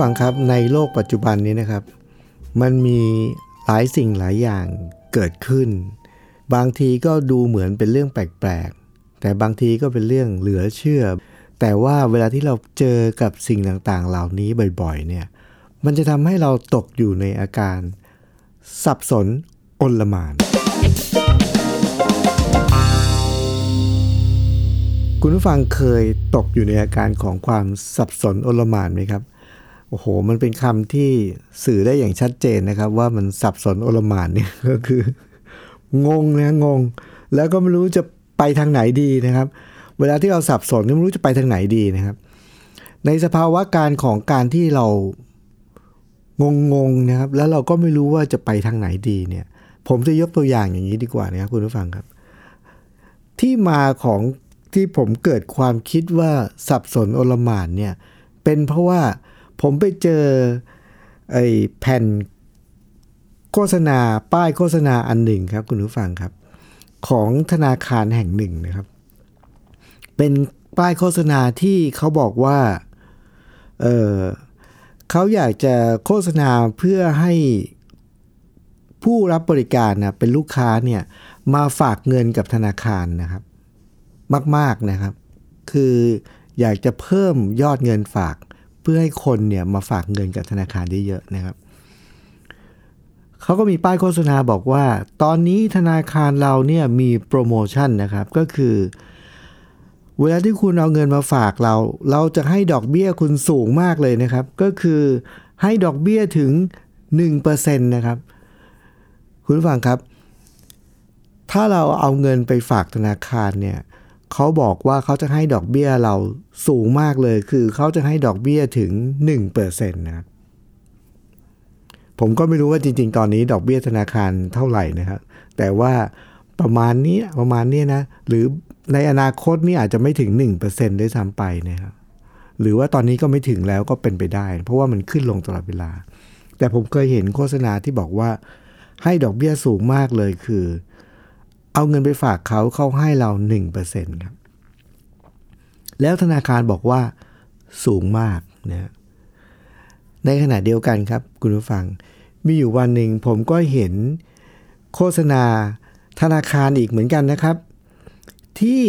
ฟังครับในโลกปัจจุบันนี้นะครับ มันมีหลายสิ่งหลายอย่างเกิดขึ้น บางทีก็ดูเหมือนเป็นเรื่องแปลกๆ แต่บางทีก็เป็นเรื่องเหลือเชื่อ แต่ว่าเวลาที่เราเจอกับสิ่งต่างๆ เหล่านี้บ่อยๆ เนี่ย มันจะทำให้เราตกอยู่ในอาการ สับสนอนลมานคุณผู้ฟังเคยตกอยู่ในอาการของความสับสนอนลมานไหมครับ โอ้โห มันเป็นคำที่สื่อได้อย่างชัดเจนนะครับ ว่ามันสับสนโอลมานเนี่ยก็คือ งงนะงง แล้วก็ไม่รู้จะไปทางไหนดีนะครับ เวลาที่เราสับสนไม่รู้จะไปทางไหนดีนะครับ ในสภาวะการของการที่เรางงงๆนะครับ แล้วเราก็ไม่รู้ว่าจะไปทางไหนดีเนี่ย ผมจะยกตัวอย่างอย่างนี้ดีกว่านะครับคุณผู้ฟังครับ ที่มาของที่ผมเกิดความคิดว่าสับสนโอลมานเนี่ย เป็นเพราะว่า ผมไปเจอไอ้แผ่นโฆษณาป้ายโฆษณาอันหนึ่งครับ คุณผู้ฟังครับ ของธนาคารแห่งหนึ่งนะครับ เป็นป้ายโฆษณาที่เขาบอกว่าเออเขาอยากจะโฆษณาเพื่อให้ผู้รับบริการนะเป็นลูกค้าเนี่ยมาฝากเงินกับธนาคารนะครับ มาก ๆนะครับ คืออยากจะเพิ่มยอดเงินฝาก เพื่อให้คนเนี่ยมาฝากเงินกับธนาคารได้เยอะนะครับเขาก็มีป้ายโฆษณาบอกว่า ตอนนี้ธนาคารเราเนี่ยมีโปรโมชั่นนะครับก็คือเวลาที่คุณเอาเงินมาฝากเรา เราจะให้ดอกเบี้ยคุณสูงมากเลยนะครับ ก็คือให้ดอกเบี้ยถึง 1%นะครับ คุณผู้ฟังครับ ถ้าเราเอาเงินไปฝากธนาคารเนี่ย เขาบอกว่าเขาจะให้ดอกเบี้ยเราสูงมากเลย คือเขาจะให้ดอกเบี้ยถึง1%นะครับผมก็ไม่รู้ว่าจริง ๆ ตอนนี้ดอกเบี้ยธนาคารเท่าไหร่นะครับแต่ว่าประมาณนี้ประมาณนี้นะ หรือในอนาคตนี่อาจจะไม่ถึง 1%ด้วยซ้ำไปนะครับหรือว่าตอนนี้ก็ไม่ถึงแล้วก็เป็นไปได้ เพราะว่ามันขึ้นลงตลอดเวลา แต่ผมเคยเห็นโฆษณาที่บอกว่าให้ดอกเบี้ยสูงมากเลยคือ เอาเงินไปฝากเขาเขาให้เรา1%ครับ แล้วธนาคารบอกว่าสูงมากนะในขณะเดียวกันครับคุณผู้ฟัง มีอยู่วันหนึ่งผมก็เห็นโฆษณาธนาคารอีกเหมือนกันนะครับ ที่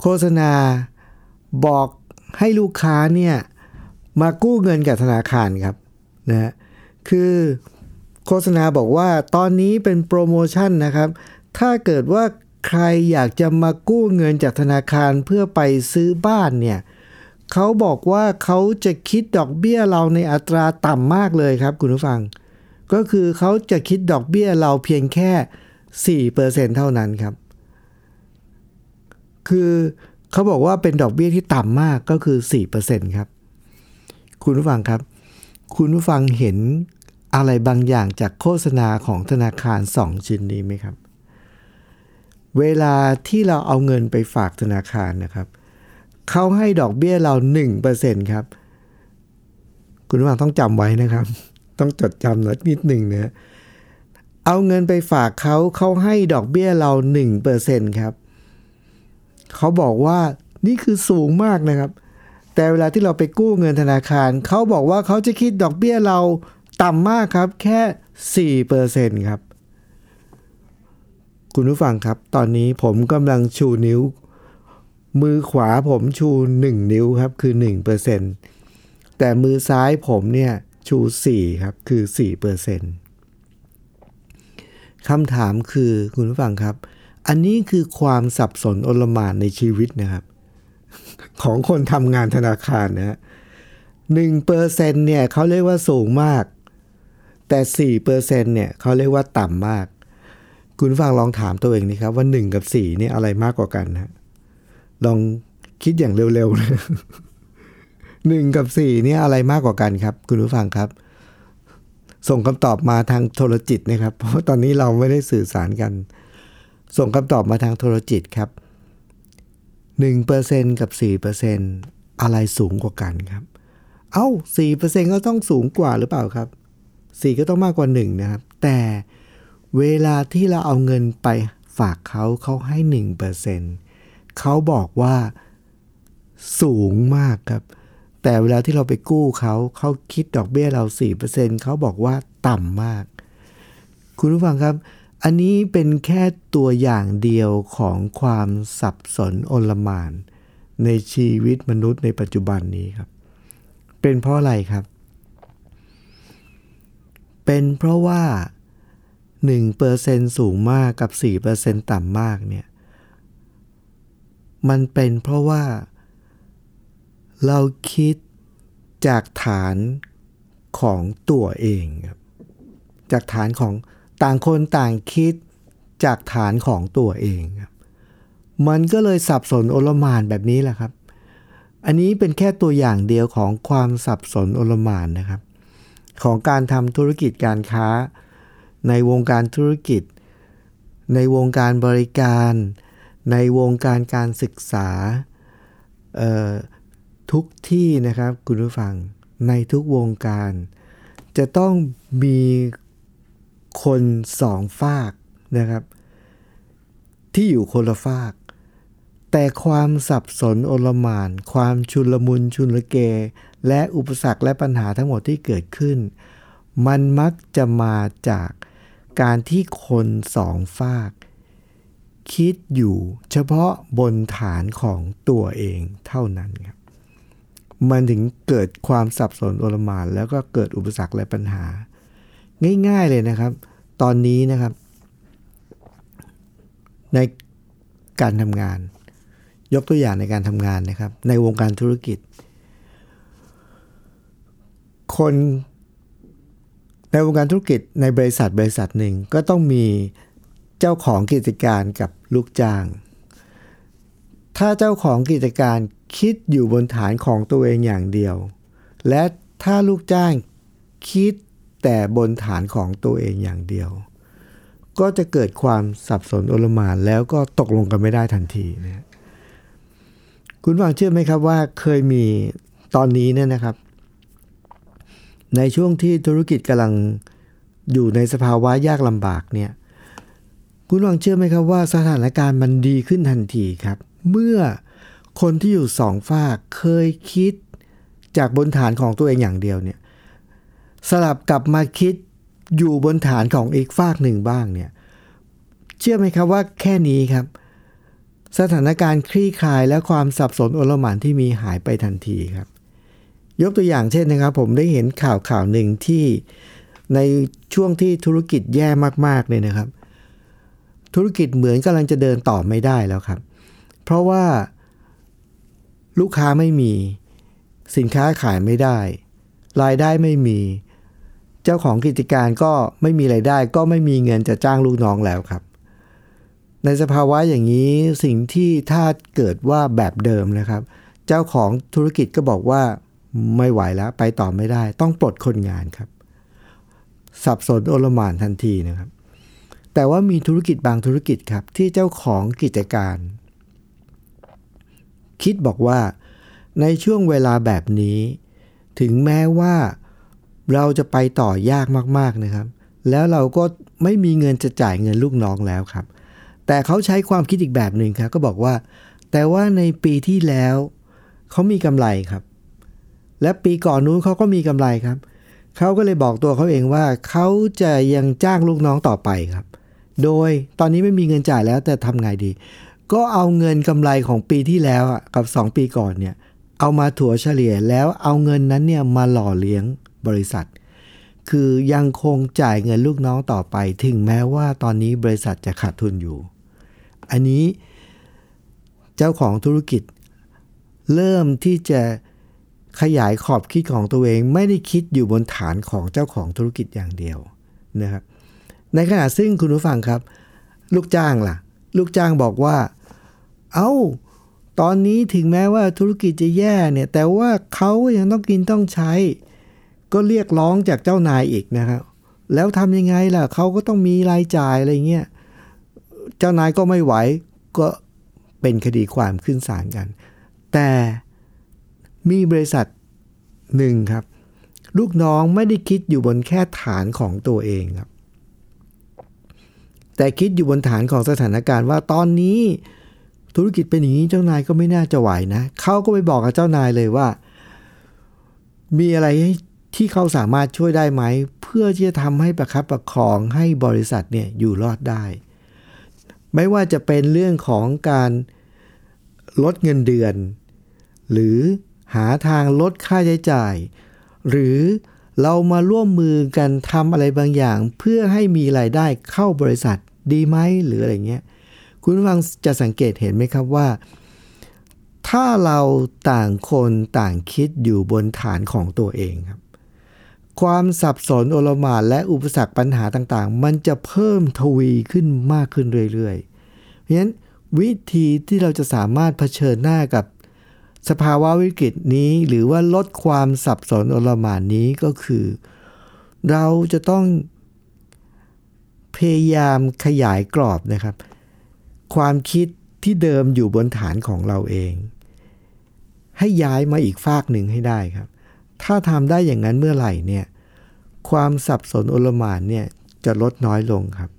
โฆษณาบอกให้ลูกค้าเนี่ยมากู้เงินกับธนาคารครับนะคือ โฆษณาบอกว่าตอนนี้เป็นโปรโมชั่นนะครับ ถ้าเกิดว่าใครอยากจะมากู้เงินจากธนาคารเพื่อไปซื้อบ้านเนี่ยเขาบอกว่าเขาจะคิดดอกเบี้ยเราในอัตราต่ำมากเลยครับคุณผู้ฟัง ก็คือเขาจะคิดดอกเบี้ยเราเพียงแค่4%เท่านั้นครับ คือเขาบอกว่าเป็นดอกเบี้ยที่ต่ำมากก็คือ4%ครับ คุณผู้ฟังครับ คุณผู้ฟังเห็น อะไรบางอย่างจากโฆษณาของธนาคาร 2 ชิ้นนี้ไหมครับ เวลาที่เราเอาเงินไปฝากธนาคารนะครับ เขาให้ดอกเบี้ยเรา 1%ครับ คุณผู้ฟังต้องจำไว้นะครับ ต้องจดจำนิดหนึ่งนะเอาเงินไปฝากเขาเขาให้ดอกเบี้ยเรา 1%ครับ เขาบอกว่านี่คือสูงมากนะครับ แต่เวลาที่เราไปกู้เงินธนาคาร เขาบอกว่าเขาจะคิดดอกเบี้ยเรา ต่ำมากครับแค่4%ครับ คุณผู้ฟังครับ ตอนนี้ผมกำลังชูนิ้ว มือขวาผมชู 1 นิ้วครับคือ 1%แต่มือซ้ายผมเนี่ยชู 4 ครับคือ 4%คำถามคือคุณผู้ฟังครับ อันนี้คือความสับสนอลหมานในชีวิตนะครับ ของคนทำงานธนาคารนะฮะหนึ่งเปอร์เซ็นเนี่ยเขาเรียกว่าสูงมาก แต่สี่เปอร์เซ็นเนี่ยเขาเรียกว่าต่ำมาก คุณฟังลองถามตัวเองนี่ครับ ว่าหนึ่งกับสี่นี่อะไรมากกว่ากันนะลองคิดอย่างเร็วๆนะหนึ่งกับสี่นี่อะไรมากกว่ากันครับ คุณผู้ฟังครับ ส่งคำตอบมาทางโทรจิตนะครับ เพราะตอนนี้เราไม่ได้สื่อสารกัน ส่งคำตอบมาทางโทรจิตครับ1%กับ 4%อะไรสูงกว่ากันครับ เอา้า4%ก็ต้องสูงกว่าหรือเปล่าครับ 4 ก็ต้องมากกว่า 1 นะครับ แต่เวลาที่เราเอาเงินไปฝากเขาเขาให้ 1%เขาบอกว่าสูงมากครับ แต่เวลาที่เราไปกู้เขาเขาคิดดอกเบี้ยเรา 4%เขาบอกว่าต่ำมาก คุณผู้ฟังครับ อันนี้เป็นแค่ตัวอย่างเดียวของความสับสนโอลมานในชีวิตมนุษย์ในปัจจุบันนี้ครับ เป็นเพราะอะไรครับ เป็นเพราะว่า1%สูงมากกับ4%ต่ำมากเนี่ย มันเป็นเพราะว่า เราคิดจากฐานของตัวเองครับ จากฐานของต่างคนต่างคิดจากฐานของตัวเองครับ มันก็เลยสับสนโอลมานแบบนี้แหละครับ อันนี้เป็นแค่ตัวอย่างเดียวของความสับสนโอลมานนะครับ ของการทำธุรกิจการค้า ในวงการธุรกิจ ในวงการบริการ ในวงการการศึกษาทุกที่นะครับคุณผู้ฟังในทุกวงการ จะต้องมีคนสองฝากนะครับ ที่อยู่คนละฝาก แต่ความสับสนโอลมาน ความชุลมุนชุลเก และอุปสรรคและปัญหาทั้งหมดที่เกิดขึ้น มันมักจะมาจากการที่คนสองฝาก คิดอยู่เฉพาะบนฐานของตัวเองเท่านั้นครับมันถึงเกิดความสับสนโอลมานแล้วก็เกิดอุปสรรคและปัญหา ง่ายๆเลยนะครับ ตอนนี้นะครับ ในการทำงาน ยกตัวอย่างในการทำงานนะครับ ในวงการธุรกิจ คนในวงการธุรกิจในบริษัทบริษัทหนึ่งก็ต้องมีเจ้าของกิจการกับลูกจ้าง ถ้าเจ้าของกิจการคิดอยู่บนฐานของตัวเองอย่างเดียว และถ้าลูกจ้างคิดแต่บนฐานของตัวเองอย่างเดียว ก็จะเกิดความสับสนโอลมานแล้วก็ตกลงกันไม่ได้ทันทีนะคุณฟังเชื่อไหมครับว่าเคยมีตอนนี้เนี่ยนะครับ ในช่วงที่ธุรกิจกำลังอยู่ในสภาวะยากลำบากเนี่ยคุณฟังเชื่อไหมครับว่าสถานการณ์มันดีขึ้นทันทีครับ เมื่อคนที่อยู่สองฝากเคยคิดจากบนฐานของตัวเองอย่างเดียวเนี่ยสลับกลับมาคิดอยู่บนฐานของอีกฝากหนึ่งบ้างเนี่ยเชื่อไหมครับว่าแค่นี้ครับ สถานการณ์คลี่คลายและความสับสนโอลหมานที่มีหายไปทันทีครับ ยกตัวอย่างเช่นนะครับ ผมได้เห็นข่าวข่าวหนึ่งที่ในช่วงที่ธุรกิจแย่มากๆเลยนะครับ ธุรกิจเหมือนกำลังจะเดินต่อไม่ได้แล้วครับ เพราะว่าลูกค้าไม่มีสินค้าขายไม่ได้ รายได้ไม่มี เจ้าของกิจการก็ไม่มีไรายได้ ก็ไม่มีเงินจะจ้างลูกน้องแล้วครับ ในสภาวะอย่างนี้สิ่งที่ถ้าเกิดว่าแบบเดิมนะครับ เจ้าของธุรกิจก็บอกว่า ไม่ไหวแล้วไปต่อไม่ได้ ต้องปลดคนงานครับ สับสนโอลมานทันทีนะครับ แต่ว่ามีธุรกิจบางธุรกิจครับ ที่เจ้าของกิจการ คิดบอกว่าในช่วงเวลาแบบนี้ ถึงแม้ว่าเราจะไปต่อยากมากๆนะครับ แล้วเราก็ไม่มีเงินจะจ่ายเงินลูกน้องแล้วครับ แต่เขาใช้ความคิดอีกแบบหนึ่งครับก็บอกว่า แต่ว่าในปีที่แล้ว เขามีกำไรครับ และปีก่อนนู้นเขาก็มีกำไรครับ เขาก็เลยบอกตัวเขาเองว่าเขาจะยังจ้างลูกน้องต่อไปครับ โดยตอนนี้ไม่มีเงินจ่ายแล้วแต่ทำไงดี ก็เอาเงินกำไรของปีที่แล้วกับ 2 ปีก่อนเนี่ยเอามาถัวเฉลี่ยแล้วเอาเงินนั้นเนี่ยมาหล่อเลี้ยงบริษัท คือยังคงจ่ายเงินลูกน้องต่อไป ถึงแม้ว่าตอนนี้บริษัทจะขาดทุนอยู่ อันนี้เจ้าของธุรกิจเริ่มที่จะ ขยายขอบคิดของตัวเองไม่ได้คิดอยู่บนฐานของเจ้าของธุรกิจอย่างเดียวนะครับในขณะซึ่งคุณผู้ฟังครับ ลูกจ้างล่ะ ลูกจ้างบอกว่า เอา้าตอนนี้ถึงแม้ว่าธุรกิจจะแย่เนี่ย แต่ว่าเขายังต้องกินต้องใช้ ก็เรียกร้องจากเจ้านายอีกนะครับแล้วทำยังไงล่ะเขาก็ต้องมีรายจ่ายอะไรเงี้ยเจ้านายก็ไม่ไหวก็เป็นคดีความขึ้นศาลกัน แต่ มีบริษัทหนึ่งครับ ลูกน้องไม่ได้คิดอยู่บนแค่ฐานของตัวเองครับ แต่คิดอยู่บนฐานของสถานการณ์ว่าตอนนี้ธุรกิจเป็นอย่างนี้เจ้านายก็ไม่น่าจะไหวนะเขาก็ไปบอกกับเจ้านายเลยว่า มีอะไรที่เขาสามารถช่วยได้ไหม เพื่อที่จะทำให้ประคับประคองให้บริษัทเนี่ยอยู่รอดได้ ไม่ว่าจะเป็นเรื่องของการลดเงินเดือน หรือ หาทางลดค่าใช้จ่าย หรือเรามาร่วมมือกันทำอะไรบางอย่าง เพื่อให้มีรายได้เข้าบริษัทดีไหมหรืออะไรเงี้ย คุณฟังจะสังเกตเห็นไหมครับว่า ถ้าเราต่างคนต่างคิดอยู่บนฐานของตัวเองครับ ความสับสนโอลมานและอุปสรรคปัญหาต่างๆ มันจะเพิ่มทวีขึ้นมากขึ้นเรื่อยๆ เพราะฉะนั้นวิธีที่เราจะสามารถเผชิญหน้ากับ สภาวะวิกฤตนี้หรือว่าลดความสับสนอลหม่านนี้ก็คือ เราจะต้องพยายามขยายกรอบนะครับ ความคิดที่เดิมอยู่บนฐานของเราเอง ให้ย้ายมาอีกฝากหนึ่งให้ได้ครับ ถ้าทำได้อย่างนั้นเมื่อไหร่เนี่ยความสับสนอลหม่านเนี่ยจะลดน้อยลงครับ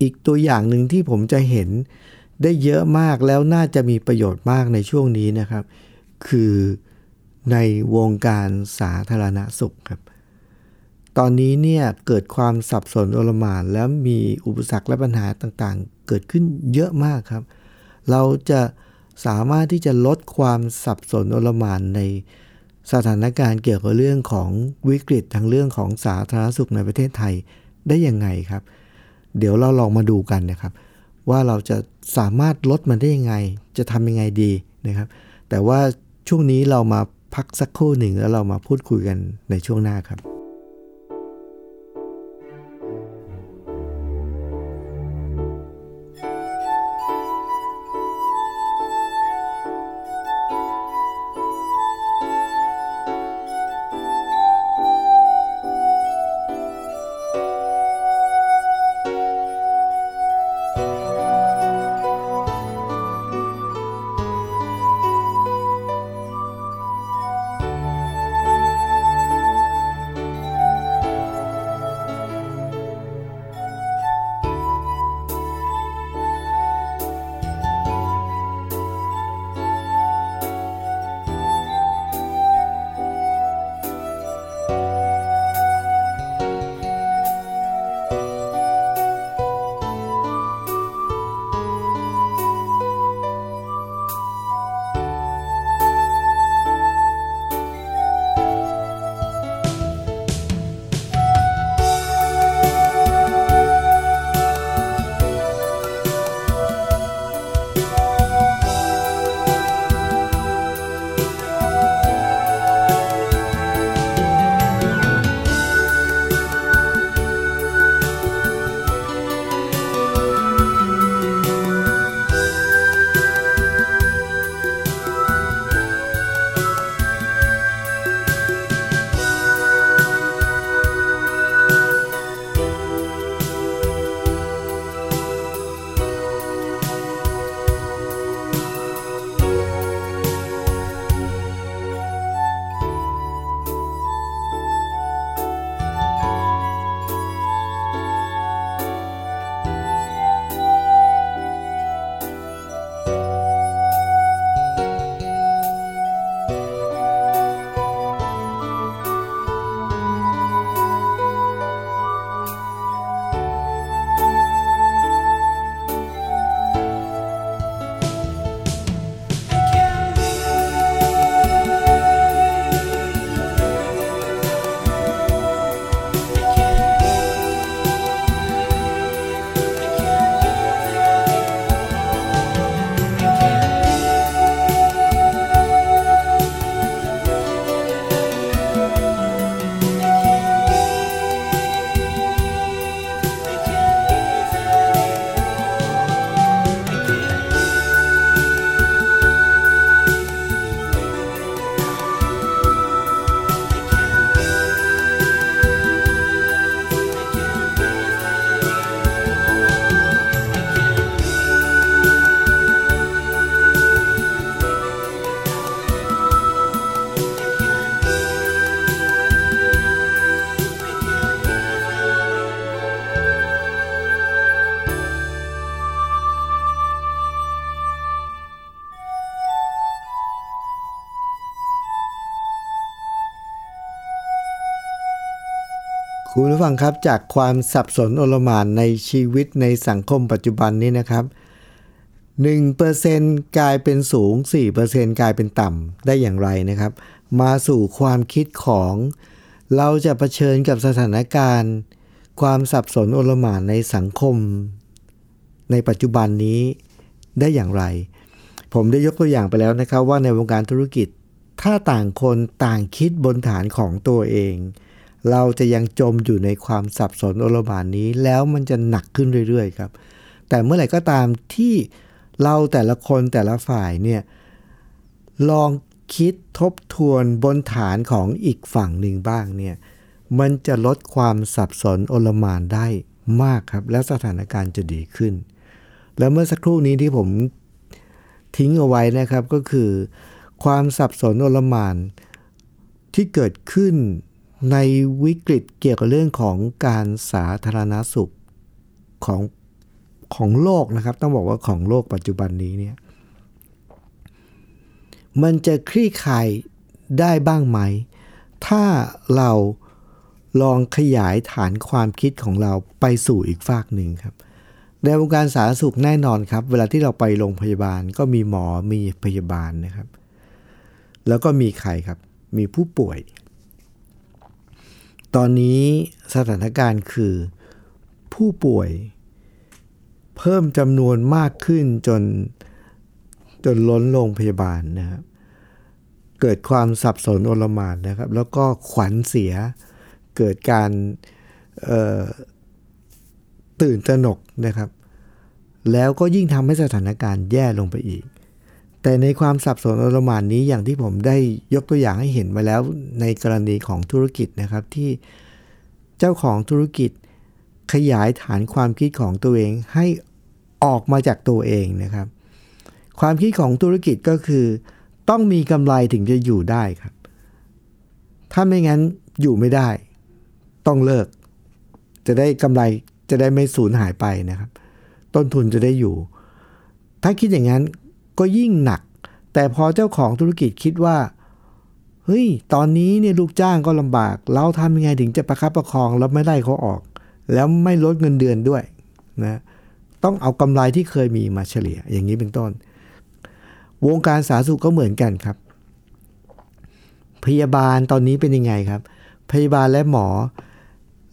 อีกตัวอย่างหนึ่งที่ผมจะเห็น ได้เยอะมากแล้วน่าจะมีประโยชน์มากในช่วงนี้นะครับ คือในวงการสาธารณสุขครับ ตอนนี้เนี่ยเกิดความสับสนโอลมานแล้วมีอุปสรรคและปัญหาต่างๆ เกิดขึ้นเยอะมากครับ เราจะสามารถที่จะลดความสับสนโอลมานในสถานการณ์เกี่ยวกับเรื่องของวิกฤตทางเรื่องของสาธารณสุขในประเทศไทยได้ยังไงครับ เดี๋ยวเราลองมาดูกันนะครับ ว่าเราจะสามารถลดมันได้ยังไง จะทำยังไงดีนะครับ แต่ว่าช่วงนี้เรามาพักสักครู่หนึ่งแล้วเรามาพูดคุยกันในช่วงหน้าครับ คุณผู้ฟังครับจากความสับสนโอลมานในชีวิตในสังคมปัจจุบันนี้นะครับ 1%กลายเป็นสูง 4%กลายเป็นต่ำได้อย่างไรนะครับ มาสู่ความคิดของ เราจะะเผชิญกับสถานการณ์ ความสับสนโอลมานในสังคม ในปัจจุบันนี้ได้อย่างไร ผมได้ยกตัวอย่างไปแล้วนะครับ ว่าในวงการธุรกิจถ้าต่างคนต่างคิดบนฐานของตัวเอง เราจะยังจมอยู่ในความสับสนโอลมานนี้ แล้วมันจะหนักขึ้นเรื่อยๆครับ แต่เมื่อไหร่ก็ตามที่เราแต่ละคนแต่ละฝ่ายเนี่ยลองคิดทบทวนบนฐานของอีกฝั่งหนึ่งบ้างเนี่ยมันจะลดความสับสนโอลมานได้มากครับ และสถานการณ์จะดีขึ้น แล้วเมื่อสักครู่นี้ที่ผมทิ้งเอาไว้นะครับก็คือ ความสับสนโอลมานที่เกิดขึ้น ในวิกฤตเกี่ยวกับเรื่องของการสาธารณาสุขของของโลกนะครับ ต้องบอกว่าของโลกปัจจุบันนี้เนี่ยมันจะคลี่คลายได้บ้างไหม ถ้าเราลองขยายฐานความคิดของเราไปสู่อีกฝากหนึ่งครับในวงการสาธารณสุขแน่นอนครับ เวลาที่เราไปโรงพยาบาลก็มีหมอมีพยาบาลนะครับ แล้วก็มีใครครับ มีผู้ป่วย ตอนนี้สถานการณ์คือผู้ป่วย เพิ่มจำนวนมากขึ้นจนจนล้นโรงพยาบาลนะครับเกิดความสับสนโอลมานนะครับ แล้วก็ขวัญเสียเกิดการตื่นตระหนกนะครับ แล้วก็ยิ่งทำให้สถานการณ์แย่ลงไปอีก แต่ในความสับสนอลมานนี้อย่างที่ผมได้ยกตัวอย่างให้เห็นมาแล้วในกรณีของธุรกิจนะครับที่เจ้าของธุรกิจขยายฐานความคิดของตัวเองให้ออกมาจากตัวเองนะครับ ความคิดของธุรกิจก็คือ ต้องมีกำไรถึงจะอยู่ได้ครับ ถ้าไม่งั้นอยู่ไม่ได้ ต้องเลิก จะได้กำไรจะได้ไม่สูญหายไปนะครับ ต้นทุนจะได้อยู่ ถ้าคิดอย่างนั้น ก็ยิ่งหนัก แต่พอเจ้าของธุรกิจคิดว่า เฮ้ย ตอนนี้เนี่ยลูกจ้างก็ลำบาก เราทำยังไงถึงจะประคับประคองแล้วไม่ได้เขาออก แล้วไม่ลดเงินเดือนด้วยนะต้องเอากำไรที่เคยมีมาเฉลี่ย อย่างนี้เป็นต้น วงการสาธารณสุขก็เหมือนกันครับ พยาบาลตอนนี้เป็นยังไงครับ พยาบาลและหมอ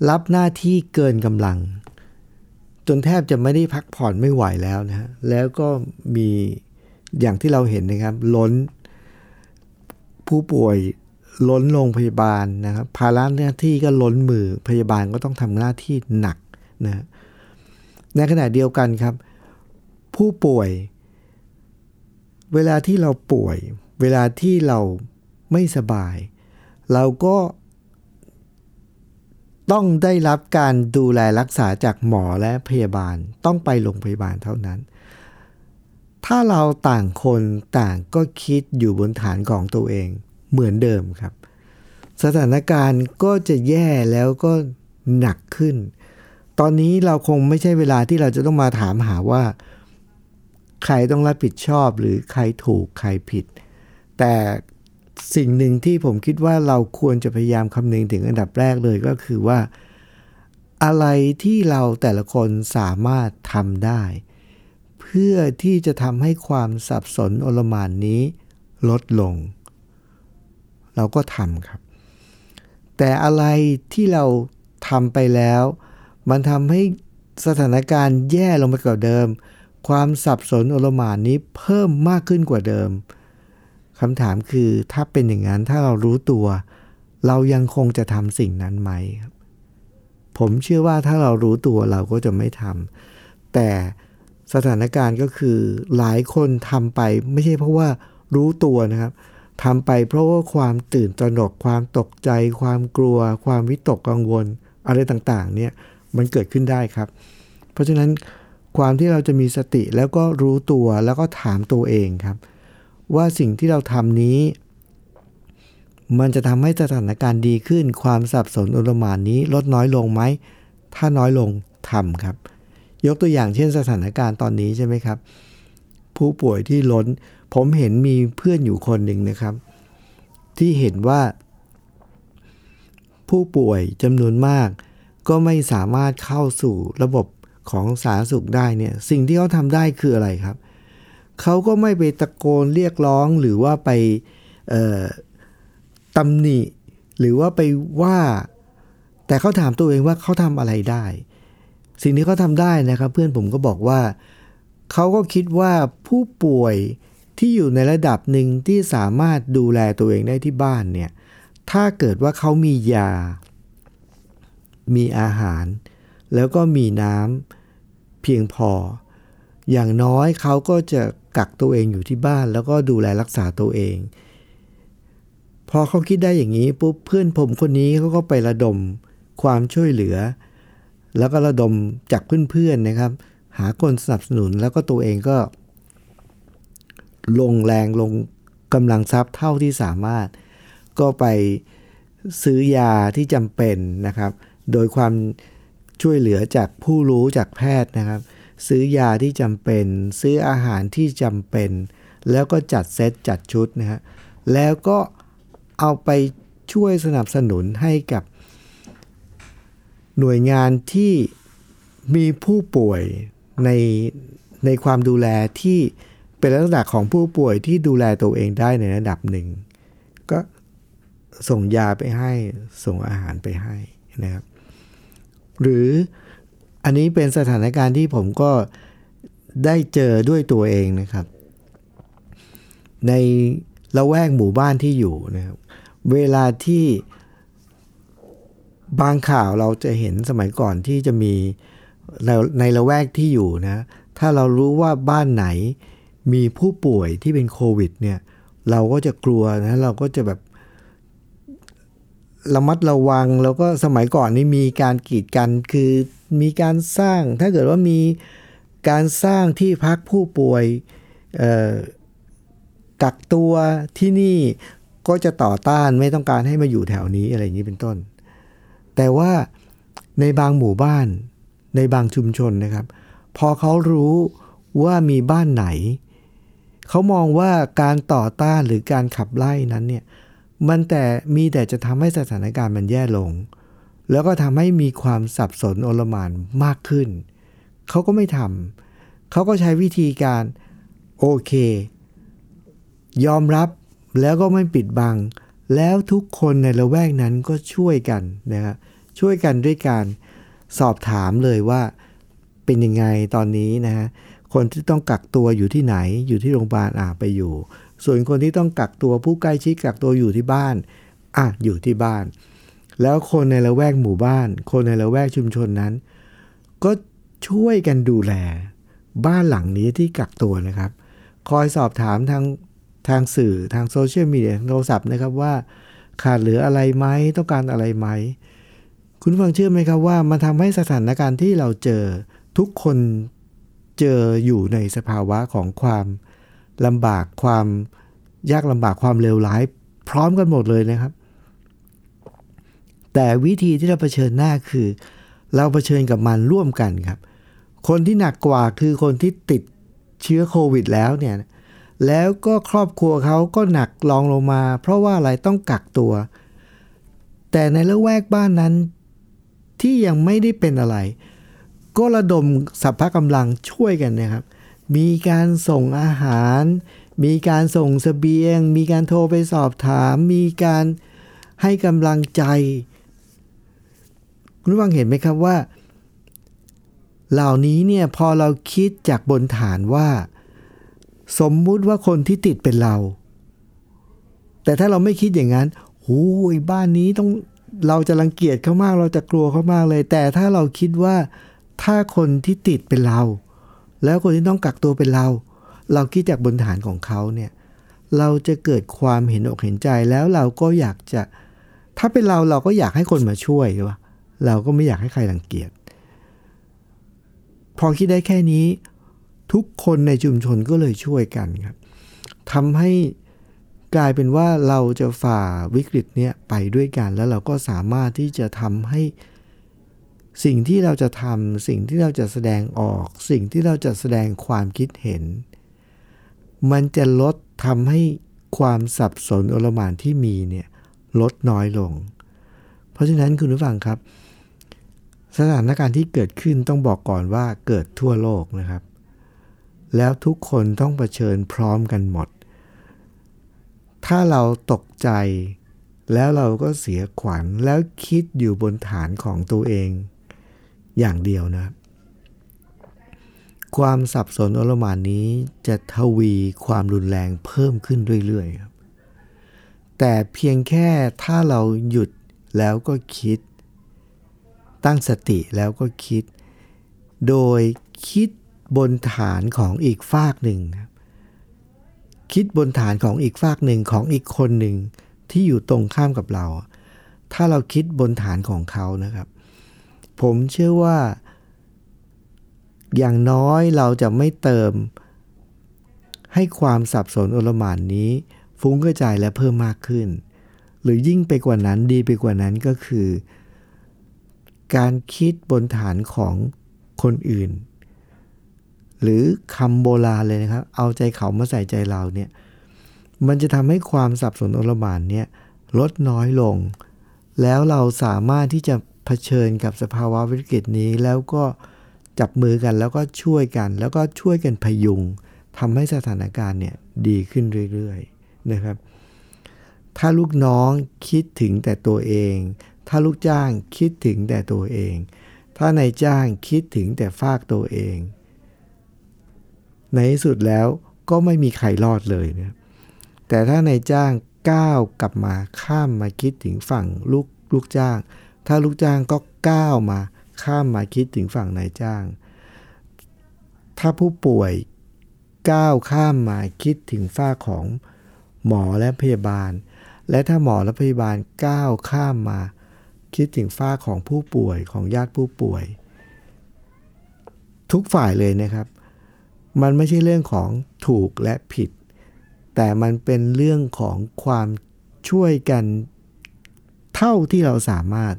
รับหน้าที่เกินกำลัง จนแทบจะไม่ได้พักผ่อนไม่ไหวแล้วนะฮะแล้วก็มี อย่างที่เราเห็นนะครับ ล้นผู้ป่วยล้นโรงพยาบาลนะครับภาระหน้าที่ก็ล้นมือพยาบาลก็ต้องทำหน้าที่หนักนะในขณะเดียวกันครับ ผู้ป่วย เวลาที่เราป่วย เวลาที่เราไม่สบาย เราก็ต้องได้รับการดูแลรักษาจากหมอและพยาบาลต้องไปโรงพยาบาลเท่านั้น ถ้าเราต่างคนต่างก็คิดอยู่บนฐานของตัวเองเหมือนเดิมครับ สถานการณ์ก็จะแย่แล้วก็หนักขึ้น ตอนนี้เราคงไม่ใช่เวลาที่เราจะต้องมาถามหาว่า ใครต้องรับผิดชอบหรือใครถูกใครผิด แต่สิ่งหนึ่งที่ผมคิดว่าเราควรจะพยายามคำนึงถึงอันดับแรกเลยก็คือว่า อะไรที่เราแต่ละคนสามารถทำได้ พื่อที่จะทำให้ความสับสนโอลมานนี้ลดลง เราก็ทำครับ แต่อะไรที่เราทำไปแล้ว มันทำให้สถานการณ์แย่ลงไปกว่าเดิม ความสับสนโอลมานนี้เพิ่มมากขึ้นกว่าเดิมคำถามคือถ้าเป็นอย่างนั้นถ้าเรารู้ตัว เรายังคงจะทำสิ่งนั้นไหมครับผมเชื่อว่าถ้าเรารู้ตัวเราก็จะไม่ทำแต่ สถานการณ์ก็คือหลายคนทำไปไม่ใช่เพราะว่ารู้ตัวนะครับทำไปเพราะว่าความตื่นตระหนก ความตกใจ ความกลัว ความวิตกกังวล อะไรต่างๆ เนี่ยมันเกิดขึ้นได้ครับ เพราะฉะนั้นความที่เราจะมีสติแล้วก็รู้ตัวแล้วก็ถามตัวเองครับ ว่าสิ่งที่เราทำนี้ มันจะทำให้สถานการณ์ดีขึ้น ความสับสนอุลมานนี้ลดน้อยลงไหม ถ้าน้อยลงทำครับ ยกตัวอย่างเช่นสถานการณ์ตอนนี้ใช่ไหมครับ ผู้ป่วยที่ล้น ผมเห็นมีเพื่อนอยู่คนหนึ่งนะครับ ที่เห็นว่า ผู้ป่วยจำนวนมาก ก็ไม่สามารถเข้าสู่ระบบของสาธารณสุขได้เนี่ย สิ่งที่เขาทำได้คืออะไรครับเขาก็ไม่ไปตะโกนเรียกร้องหรือว่าไปตำหนิ หรือว่าไปว่า แต่เขาถามตัวเองว่าเขาทำอะไรได้ สิ่งที่เขาทำได้นะครับ เพื่อนผมก็บอกว่า เขาก็คิดว่าผู้ป่วยที่อยู่ในระดับหนึ่งที่สามารถดูแลตัวเองได้ที่บ้านเนี่ยถ้าเกิดว่าเขามียา มีอาหาร แล้วก็มีน้ำเพียงพอ อย่างน้อยเขาก็จะกักตัวเองอยู่ที่บ้าน แล้วก็ดูแลรักษาตัวเอง พอเขาคิดได้อย่างนี้ปุ๊บเพื่อนผมคนนี้เขาก็ไประดมความช่วยเหลือ แล้วก็ระดมจากเพื่อนๆนะครับ หาคนสนับสนุนแล้วก็ตัวเองก็ ลงแรงลงกำลังทรัพย์เท่าที่สามารถ ก็ไปซื้อยาที่จำเป็นนะครับ โดยความช่วยเหลือจากผู้รู้จากแพทย์นะครับ ซื้อยาที่จำเป็น ซื้ออาหารที่จำเป็น แล้วก็จัดเซตจัดชุดนะฮะแล้วก็เอาไปช่วยสนับสนุนให้กับ หน่วยงานที่มีผู้ป่วยในในความดูแลที่เป็นลักษณะของผู้ป่วยที่ดูแลตัวเองได้ในระดับหนึ่ง ก็ส่งยาไปให้ส่งอาหารไปให้นะครับ หรืออันนี้เป็นสถานการณ์ที่ผมก็ได้เจอด้วยตัวเองนะครับ ในละแวกหมู่บ้านที่อยู่นะครับ เวลาที่ บางข่าวเราจะเห็นสมัยก่อนที่จะมีในละแวกที่อยู่นะ ถ้าเรารู้ว่าบ้านไหนมีผู้ป่วยที่เป็นโควิดเนี่ยเราก็จะกลัวนะเราก็จะแบบระมัดระวังแล้วก็สมัยก่อนนี่มีการกีดกันคือมีการสร้าง ถ้าเกิดว่ามีการสร้างที่พักผู้ป่วยกักตัวที่นี่ก็จะต่อต้านไม่ต้องการให้มาอยู่แถวนี้อะไรอย่างนี้เป็นต้น แต่ว่าในบางหมู่บ้านในบางชุมชนนะครับ พอเขารู้ว่ามีบ้านไหน เขามองว่าการต่อต้านหรือการขับไล่นั้นเนี่ยมันแต่มีแต่จะทำให้สถานการณ์มันแย่ลง แล้วก็ทำให้มีความสับสนโอลมานมากขึ้น เขาก็ไม่ทำเขาก็ใช้วิธีการโอเค ยอมรับแล้วก็ไม่ปิดบัง แล้วทุกคนในละแวกนั้นก็ช่วยกันนะครับช่วยกันด้วยการสอบถามเลยว่าเป็นยังไงตอนนี้นะฮะคนที่ต้องกักตัวอยู่ที่ไหนอยู่ที่โรงพยาบาลอ่าไปอยู่ ส่วนคนที่ต้องกักตัวผู้ใกล้ชิดกักตัวอยู่ที่บ้านอะอยู่ที่บ้าน แล้วคนในละแวกหมู่บ้าน คนในละแวกชุมชนนั้น ก็ช่วยกันดูแล บ้านหลังนี้ที่กักตัวนะครับ คอยสอบถามทาง ทางสื่อทางโซเชียลมีเดียโทรศัพท์นะครับว่าขาดเหลืออะไรไหมต้องการอะไรไหม คุณฟังเชื่อไหมครับว่ามันทำให้สถานการณ์ที่เราเจอทุกคนเจออยู่ในสภาวะของความลำบากความยากลำบากความเลวร้ายพร้อมกันหมดเลยนะครับ แต่วิธีที่เราเผชิญหน้าคือ เราเผชิญกับมันร่วมกันครับ คนที่หนักกว่าคือคนที่ติดเชื้อโควิดแล้วเนี่ย แล้วก็ครอบครัวเขาก็หนักรองลงมา เพราะว่าอะไรต้องกักตัว แต่ในละแวกบ้านนั้นที่ยังไม่ได้เป็นอะไร ก็ระดมสัพพะกำลังช่วยกันนะครับ มีการส่งอาหาร มีการส่งสเสบียง มีการโทรไปสอบถาม มีการให้กำลังใจ คุณวังเห็นไหมครับว่า เหล่านี้เนี่ยพอเราคิดจากบนฐานว่า สมมุติว่าคนที่ติดเป็นเรา แต่ถ้าเราไม่คิดอย่างนั้นหูยบ้านนี้ต้องเราจะรังเกียจเขามาก เราจะกลัวเขามากเลย แต่ถ้าเราคิดว่าถ้าคนที่ติดเป็นเรา แล้วคนที่ต้องกักตัวเป็นเรา เราคิดจากบนฐานของเขาเนี่ย เราจะเกิดความเห็นอกเห็นใจแล้วเราก็อยากจะ ถ้าเป็นเราเราก็อยากให้คนมาช่วยว่าเราก็ไม่อยากให้ใครรังเกียจ พอคิดได้แค่นี้ ทุกคนในชุมชนก็เลยช่วยกันครับทำให้กลายเป็นว่าเราจะฝ่าวิกฤตเนี้ยไปด้วยกัน แล้วเราก็สามารถที่จะทำให้สิ่งที่เราจะทำสิ่งที่เราจะแสดงออก สิ่งที่เราจะแสดงความคิดเห็น มันจะลดทำให้ความสับสนโอลมานที่มีเนี่ยลดน้อยลง เพราะฉะนั้นคุณผู้ฟังครับ สถานการณ์ที่เกิดขึ้นต้องบอกก่อนว่าเกิดทั่วโลกนะครับ แล้วทุกคนต้องเผชิญพร้อมกันหมด ถ้าเราตกใจ แล้วเราก็เสียขวัญแล้วคิดอยู่บนฐานของตัวเอง อย่างเดียวนะ ความสับสนอลหม่านนี้จะทวีความรุนแรงเพิ่มขึ้นเรื่อยๆครับแต่เพียงแค่ถ้าเราหยุดแล้วก็คิด ตั้งสติแล้วก็คิด โดยคิด บนฐานของอีกฝากหนึ่ง คิดบนฐานของอีกฝากหนึ่งของอีกคนหนึ่งที่อยู่ตรงข้ามกับเรา ถ้าเราคิดบนฐานของเขานะครับ ผมเชื่อว่า อย่างน้อยเราจะไม่เติม ให้ความสับสนโอลหมานนี้ ฟุ้งกระจายและเพิ่มมากขึ้น หรือยิ่งไปกว่านั้นดีไปกว่านั้นก็คือ การคิดบนฐานของคนอื่น หรือคำโบราณเลยนะครับ เอาใจเขามาใส่ใจเราเนี่ยมันจะทำให้ความสับสนอลหมานเนี่ยลดน้อยลง แล้วเราสามารถที่จะเผชิญกับสภาวะวิกฤตนี้ แล้วก็จับมือกันแล้วก็ช่วยกัน แล้วก็ช่วยกันพยุงทำให้สถานการณ์เนี่ยดีขึ้นเรื่อยๆนะครับ ถ้าลูกน้องคิดถึงแต่ตัวเอง ถ้าลูกจ้างคิดถึงแต่ตัวเอง ถ้านายจ้างคิดถึงแต่ฝากตัวเอง ในที่สุดแล้วก็ไม่มีใครรอดเลยนะแต่ถ้านายจ้างก้าวกลับมาข้ามมาคิดถึงฝั่งลูกลูกจ้าง ถ้าลูกจ้างก็ก้าวมาข้ามมาคิดถึงฝั่งนายจ้าง ถ้าผู้ป่วยก้าวข้ามมาคิดถึงฝ้าของหมอและพยาบาล และถ้าหมอและพยาบาลก้าวข้ามมา คิดถึงฝ้าของผู้ป่วยของญาติผู้ป่วย ทุกฝ่ายเลยนะครับ มันไม่ใช่เรื่องของถูกและผิด แต่มันเป็นเรื่องของความช่วยกันเท่าที่เราสามารถ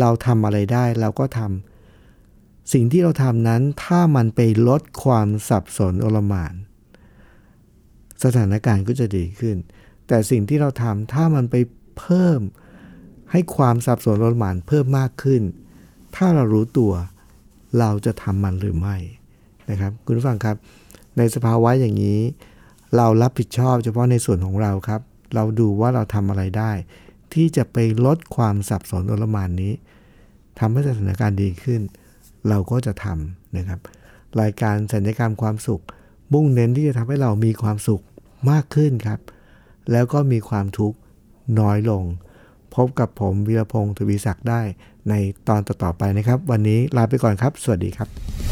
เราทำอะไรได้เราก็ทำสิ่งที่เราทำนั้นถ้ามันไปลดความสับสนโอลมาน สถานการณ์ก็จะดีขึ้น แต่สิ่งที่เราทำถ้ามันไปเพิ่มให้ความสับสนโอลมานเพิ่มมากขึ้น ถ้าเรารู้ตัวเราจะทำมันหรือไม่นะครับ คุณผู้ฟังครับ ในสภาวะอย่างนี้ เรารับผิดชอบเฉพาะในส่วนของเราครับ เราดูว่าเราทำอะไรได้ ที่จะไปลดความสับสนอลมานนี้ทำให้สถานการณ์ดีขึ้น เราก็จะทำนะครับ รายการสัญญกรรมความสุข มุ่งเน้นที่จะทำให้เรามีความสุขมากขึ้นครับ แล้วก็มีความทุกข์น้อยลง พบกับผมวีรพงศ์ทวีศักดิ์ได้ในตอนต่อๆไปนะครับ วันนี้ลาไปก่อนครับ สวัสดีครับ